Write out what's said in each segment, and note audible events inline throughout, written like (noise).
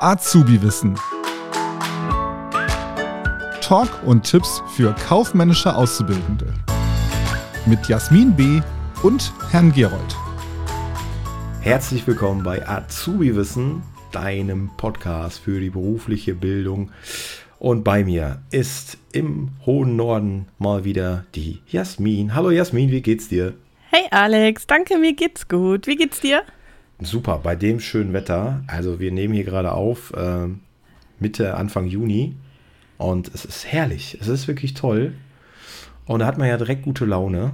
Azubi-Wissen. Talk und Tipps für kaufmännische Auszubildende. Mit Jasmin B. und Herrn Gerold. Herzlich willkommen bei Azubi-Wissen, deinem Podcast für die berufliche Bildung. Und bei mir ist im hohen Norden mal wieder die Jasmin. Hallo Jasmin, wie geht's dir? Hey Alex, danke, mir geht's gut. Wie geht's dir? Super, bei dem schönen Wetter. Also wir nehmen hier gerade auf äh, Mitte, Anfang Juni. Und es ist herrlich. Es ist wirklich toll. Und da hat man ja direkt gute Laune.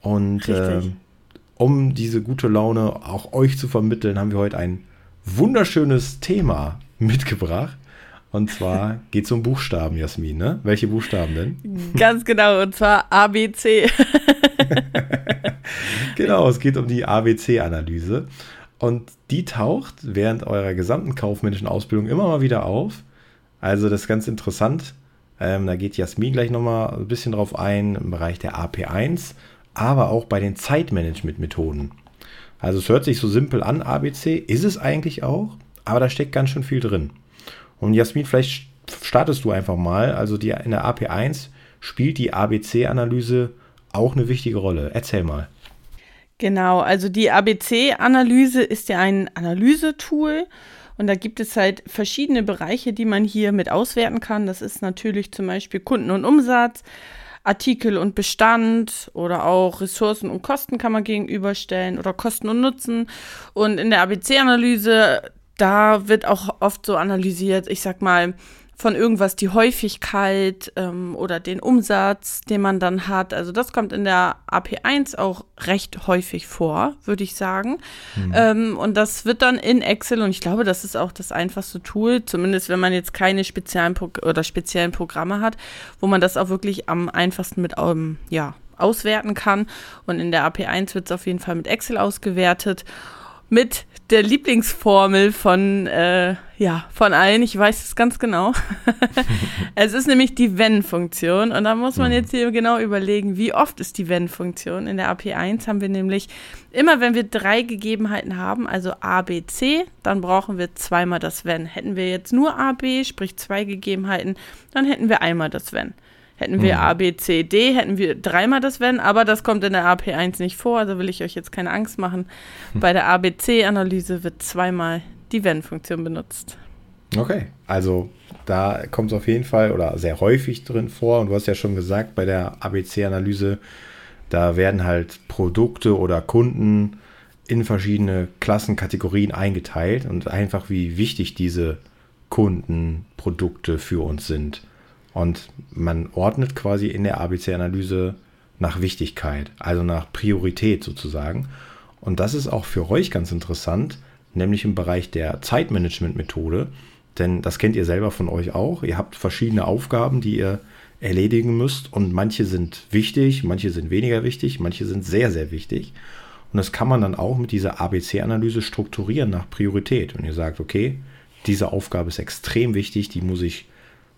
Und äh, um diese gute Laune auch euch zu vermitteln, haben wir heute ein wunderschönes Thema mitgebracht. Und zwar (laughs) geht es um Buchstaben, Jasmin, ne? Welche Buchstaben denn? Ganz genau, und zwar ABC. (laughs) genau, es geht um die ABC-Analyse. Und die taucht während eurer gesamten kaufmännischen Ausbildung immer mal wieder auf. Also das ist ganz interessant. Ähm, da geht Jasmin gleich nochmal ein bisschen drauf ein im Bereich der AP1, aber auch bei den Zeitmanagement-Methoden. Also es hört sich so simpel an, ABC, ist es eigentlich auch, aber da steckt ganz schön viel drin. Und Jasmin, vielleicht startest du einfach mal. Also die, in der AP1 spielt die ABC-Analyse auch eine wichtige Rolle. Erzähl mal. Genau, also die ABC-Analyse ist ja ein Analysetool und da gibt es halt verschiedene Bereiche, die man hier mit auswerten kann. Das ist natürlich zum Beispiel Kunden und Umsatz, Artikel und Bestand oder auch Ressourcen und Kosten kann man gegenüberstellen oder Kosten und Nutzen. Und in der ABC-Analyse, da wird auch oft so analysiert, ich sag mal, von irgendwas die Häufigkeit ähm, oder den Umsatz, den man dann hat. Also das kommt in der AP1 auch recht häufig vor, würde ich sagen. Mhm. Ähm, und das wird dann in Excel und ich glaube, das ist auch das einfachste Tool, zumindest wenn man jetzt keine speziellen Pro oder speziellen Programme hat, wo man das auch wirklich am einfachsten mit ähm, ja, auswerten kann. Und in der AP1 wird es auf jeden Fall mit Excel ausgewertet mit der Lieblingsformel von, äh, ja, von allen. Ich weiß es ganz genau. (laughs) es ist nämlich die Wenn-Funktion. Und da muss man mhm. jetzt hier genau überlegen, wie oft ist die Wenn-Funktion. In der AP1 haben wir nämlich immer, wenn wir drei Gegebenheiten haben, also A, B, C, dann brauchen wir zweimal das Wenn. Hätten wir jetzt nur A, B, sprich zwei Gegebenheiten, dann hätten wir einmal das Wenn. Hätten wir mhm. A, B, C, D, hätten wir dreimal das Wenn, aber das kommt in der AP1 nicht vor, also will ich euch jetzt keine Angst machen. Hm. Bei der ABC-Analyse wird zweimal die Wenn-Funktion benutzt. Okay, also da kommt es auf jeden Fall oder sehr häufig drin vor und du hast ja schon gesagt, bei der ABC-Analyse, da werden halt Produkte oder Kunden in verschiedene Klassenkategorien eingeteilt und einfach wie wichtig diese Kunden, Produkte für uns sind. Und man ordnet quasi in der ABC-Analyse nach Wichtigkeit, also nach Priorität sozusagen. Und das ist auch für euch ganz interessant, nämlich im Bereich der Zeitmanagement-Methode. Denn das kennt ihr selber von euch auch. Ihr habt verschiedene Aufgaben, die ihr erledigen müsst. Und manche sind wichtig, manche sind weniger wichtig, manche sind sehr, sehr wichtig. Und das kann man dann auch mit dieser ABC-Analyse strukturieren nach Priorität. Und ihr sagt, okay, diese Aufgabe ist extrem wichtig, die muss ich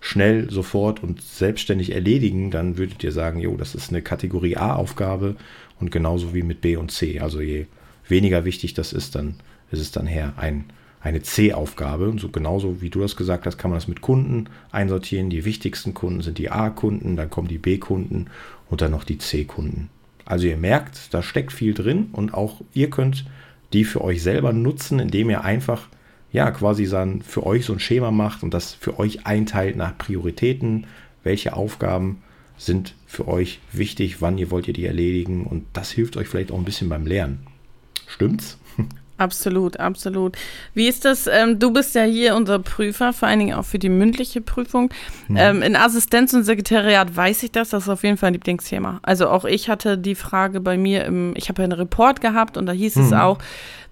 schnell, sofort und selbstständig erledigen, dann würdet ihr sagen, jo, das ist eine Kategorie A-Aufgabe und genauso wie mit B und C. Also je weniger wichtig das ist, dann ist es dann her ein, eine C-Aufgabe. Und so genauso wie du das gesagt hast, kann man das mit Kunden einsortieren. Die wichtigsten Kunden sind die A-Kunden, dann kommen die B-Kunden und dann noch die C-Kunden. Also ihr merkt, da steckt viel drin und auch ihr könnt die für euch selber nutzen, indem ihr einfach ja, quasi dann für euch so ein Schema macht und das für euch einteilt nach Prioritäten, welche Aufgaben sind für euch wichtig, wann ihr wollt ihr die erledigen und das hilft euch vielleicht auch ein bisschen beim Lernen. Stimmt's? (laughs) Absolut, absolut. Wie ist das? Ähm, du bist ja hier unser Prüfer, vor allen Dingen auch für die mündliche Prüfung. Mhm. Ähm, in Assistenz und Sekretariat weiß ich das, das ist auf jeden Fall ein Lieblingsthema. Also auch ich hatte die Frage bei mir im, ich habe ja einen Report gehabt und da hieß mhm. es auch,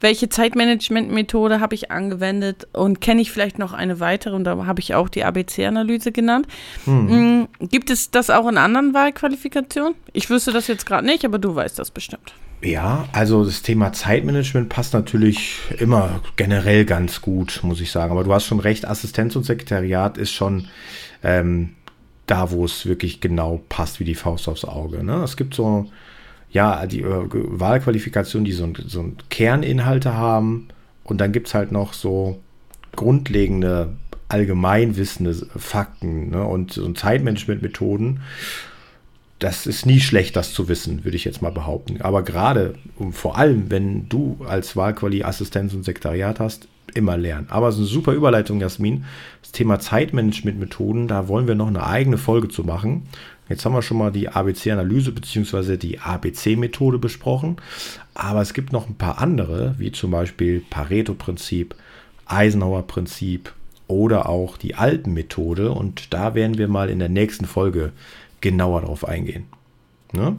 welche Zeitmanagement-Methode habe ich angewendet und kenne ich vielleicht noch eine weitere und da habe ich auch die ABC-Analyse genannt. Mhm. Mm, gibt es das auch in anderen Wahlqualifikationen? Ich wüsste das jetzt gerade nicht, aber du weißt das bestimmt. Ja, also das Thema Zeitmanagement passt natürlich immer generell ganz gut, muss ich sagen. Aber du hast schon recht, Assistenz und Sekretariat ist schon ähm, da, wo es wirklich genau passt wie die Faust aufs Auge. Ne? Es gibt so, ja, die äh, Wahlqualifikationen, die so, so Kerninhalte haben Und dann gibt es halt noch so grundlegende, allgemeinwissende Fakten ne? und, und Zeitmanagement-Methoden. Das ist nie schlecht, das zu wissen, würde ich jetzt mal behaupten. Aber gerade und vor allem, wenn du als Wahlquali-Assistenz und Sekretariat hast, immer lernen. Aber es ist eine super Überleitung, Jasmin. Das Thema Zeitmanagement-Methoden, da wollen wir noch eine eigene Folge zu machen. Jetzt haben wir schon mal die ABC-Analyse bzw. die ABC-Methode besprochen. Aber es gibt noch ein paar andere, wie zum Beispiel Pareto-Prinzip, Eisenhower-Prinzip oder auch die Alpen-Methode. Und da werden wir mal in der nächsten Folge genauer drauf eingehen. Ne?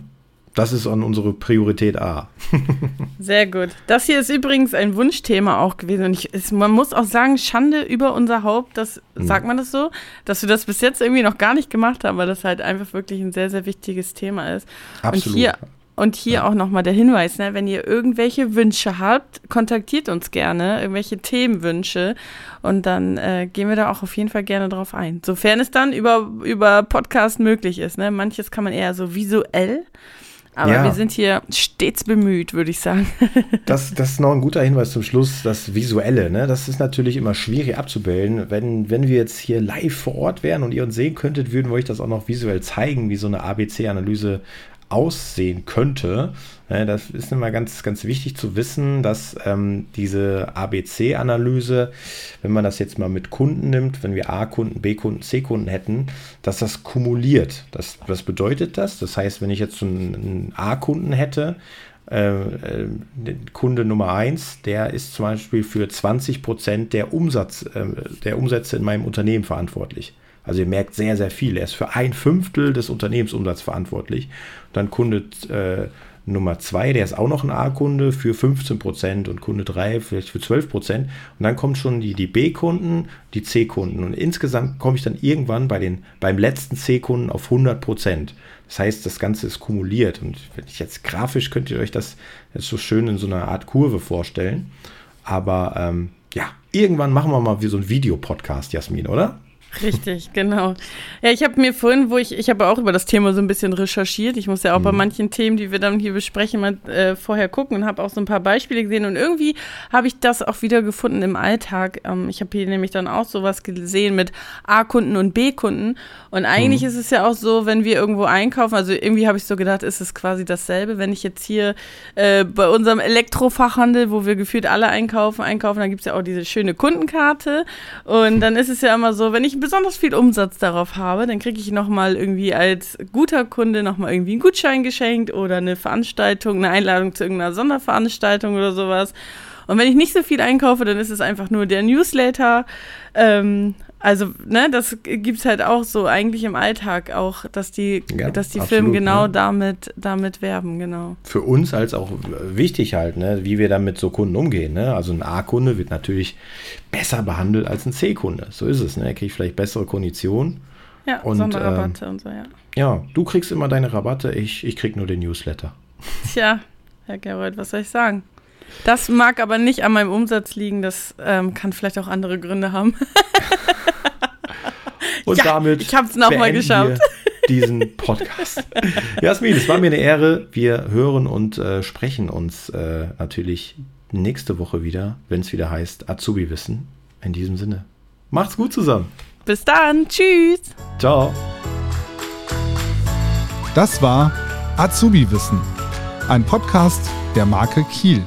Das ist an unsere Priorität A. (laughs) Sehr gut. Das hier ist übrigens ein Wunschthema auch gewesen. Und ich, es, man muss auch sagen, Schande über unser Haupt, das mhm. sagt man das so, dass wir das bis jetzt irgendwie noch gar nicht gemacht haben, weil das halt einfach wirklich ein sehr, sehr wichtiges Thema ist. Absolut. Und hier, und hier ja. auch nochmal der Hinweis, ne, wenn ihr irgendwelche Wünsche habt, kontaktiert uns gerne, irgendwelche Themenwünsche und dann äh, gehen wir da auch auf jeden Fall gerne drauf ein. Sofern es dann über, über Podcast möglich ist. Ne? Manches kann man eher so visuell aber ja. wir sind hier stets bemüht, würde ich sagen. (laughs) das, das ist noch ein guter Hinweis zum Schluss, das Visuelle. Ne? Das ist natürlich immer schwierig abzubilden. Wenn, wenn wir jetzt hier live vor Ort wären und ihr uns sehen könntet, würden wir euch das auch noch visuell zeigen, wie so eine ABC-Analyse aussehen könnte. Das ist immer ganz, ganz wichtig zu wissen, dass ähm, diese ABC-Analyse, wenn man das jetzt mal mit Kunden nimmt, wenn wir A-Kunden, B-Kunden, C-Kunden hätten, dass das kumuliert. Das, was bedeutet das? Das heißt, wenn ich jetzt einen, einen A-Kunden hätte, äh, äh, Kunde Nummer 1, der ist zum Beispiel für 20 Prozent der, Umsatz, äh, der Umsätze in meinem Unternehmen verantwortlich. Also ihr merkt sehr, sehr viel. Er ist für ein Fünftel des Unternehmensumsatzes verantwortlich. Dann Kunde äh, Nummer 2, der ist auch noch ein A-Kunde für 15% und Kunde 3 vielleicht für 12%. Und dann kommen schon die, die B-Kunden, die C-Kunden. Und insgesamt komme ich dann irgendwann bei den, beim letzten C-Kunden auf 100%. Das heißt, das Ganze ist kumuliert. Und wenn ich jetzt grafisch, könnt ihr euch das jetzt so schön in so einer Art Kurve vorstellen. Aber ähm, ja, irgendwann machen wir mal wie so ein Videopodcast, Jasmin, oder? Richtig, genau. Ja, ich habe mir vorhin, wo ich, ich habe auch über das Thema so ein bisschen recherchiert. Ich muss ja auch mhm. bei manchen Themen, die wir dann hier besprechen, mal äh, vorher gucken und habe auch so ein paar Beispiele gesehen. Und irgendwie habe ich das auch wieder gefunden im Alltag. Ähm, ich habe hier nämlich dann auch sowas gesehen mit A-Kunden und B-Kunden. Und eigentlich mhm. ist es ja auch so, wenn wir irgendwo einkaufen, also irgendwie habe ich so gedacht, ist es quasi dasselbe. Wenn ich jetzt hier äh, bei unserem Elektrofachhandel, wo wir gefühlt alle einkaufen, einkaufen, dann gibt es ja auch diese schöne Kundenkarte. Und dann ist es ja immer so, wenn ich besonders viel Umsatz darauf habe, dann kriege ich nochmal irgendwie als guter Kunde nochmal irgendwie einen Gutschein geschenkt oder eine Veranstaltung, eine Einladung zu irgendeiner Sonderveranstaltung oder sowas. Und wenn ich nicht so viel einkaufe, dann ist es einfach nur der Newsletter. Ähm, also, ne, das gibt es halt auch so eigentlich im Alltag auch, dass die, ja, dass die absolut, Firmen genau ne? damit, damit werben, genau. Für uns als auch wichtig halt, ne, wie wir dann mit so Kunden umgehen. Ne? Also ein A-Kunde wird natürlich besser behandelt als ein C-Kunde. So ist es, ne? Er kriegt vielleicht bessere Konditionen. Ja, und Sonderrabatte ähm, und so, ja. Ja, du kriegst immer deine Rabatte, ich, ich krieg nur den Newsletter. Tja, Herr Gerold, was soll ich sagen? Das mag aber nicht an meinem Umsatz liegen, das ähm, kann vielleicht auch andere Gründe haben. (laughs) Und ja, damit ich hab's nochmal geschafft. (laughs) diesen Podcast. Jasmin, es war mir eine Ehre. Wir hören und äh, sprechen uns äh, natürlich nächste Woche wieder, wenn es wieder heißt Azubi Wissen. In diesem Sinne, macht's gut zusammen. Bis dann. Tschüss. Ciao. Das war Azubi Wissen, ein Podcast der Marke Kiel.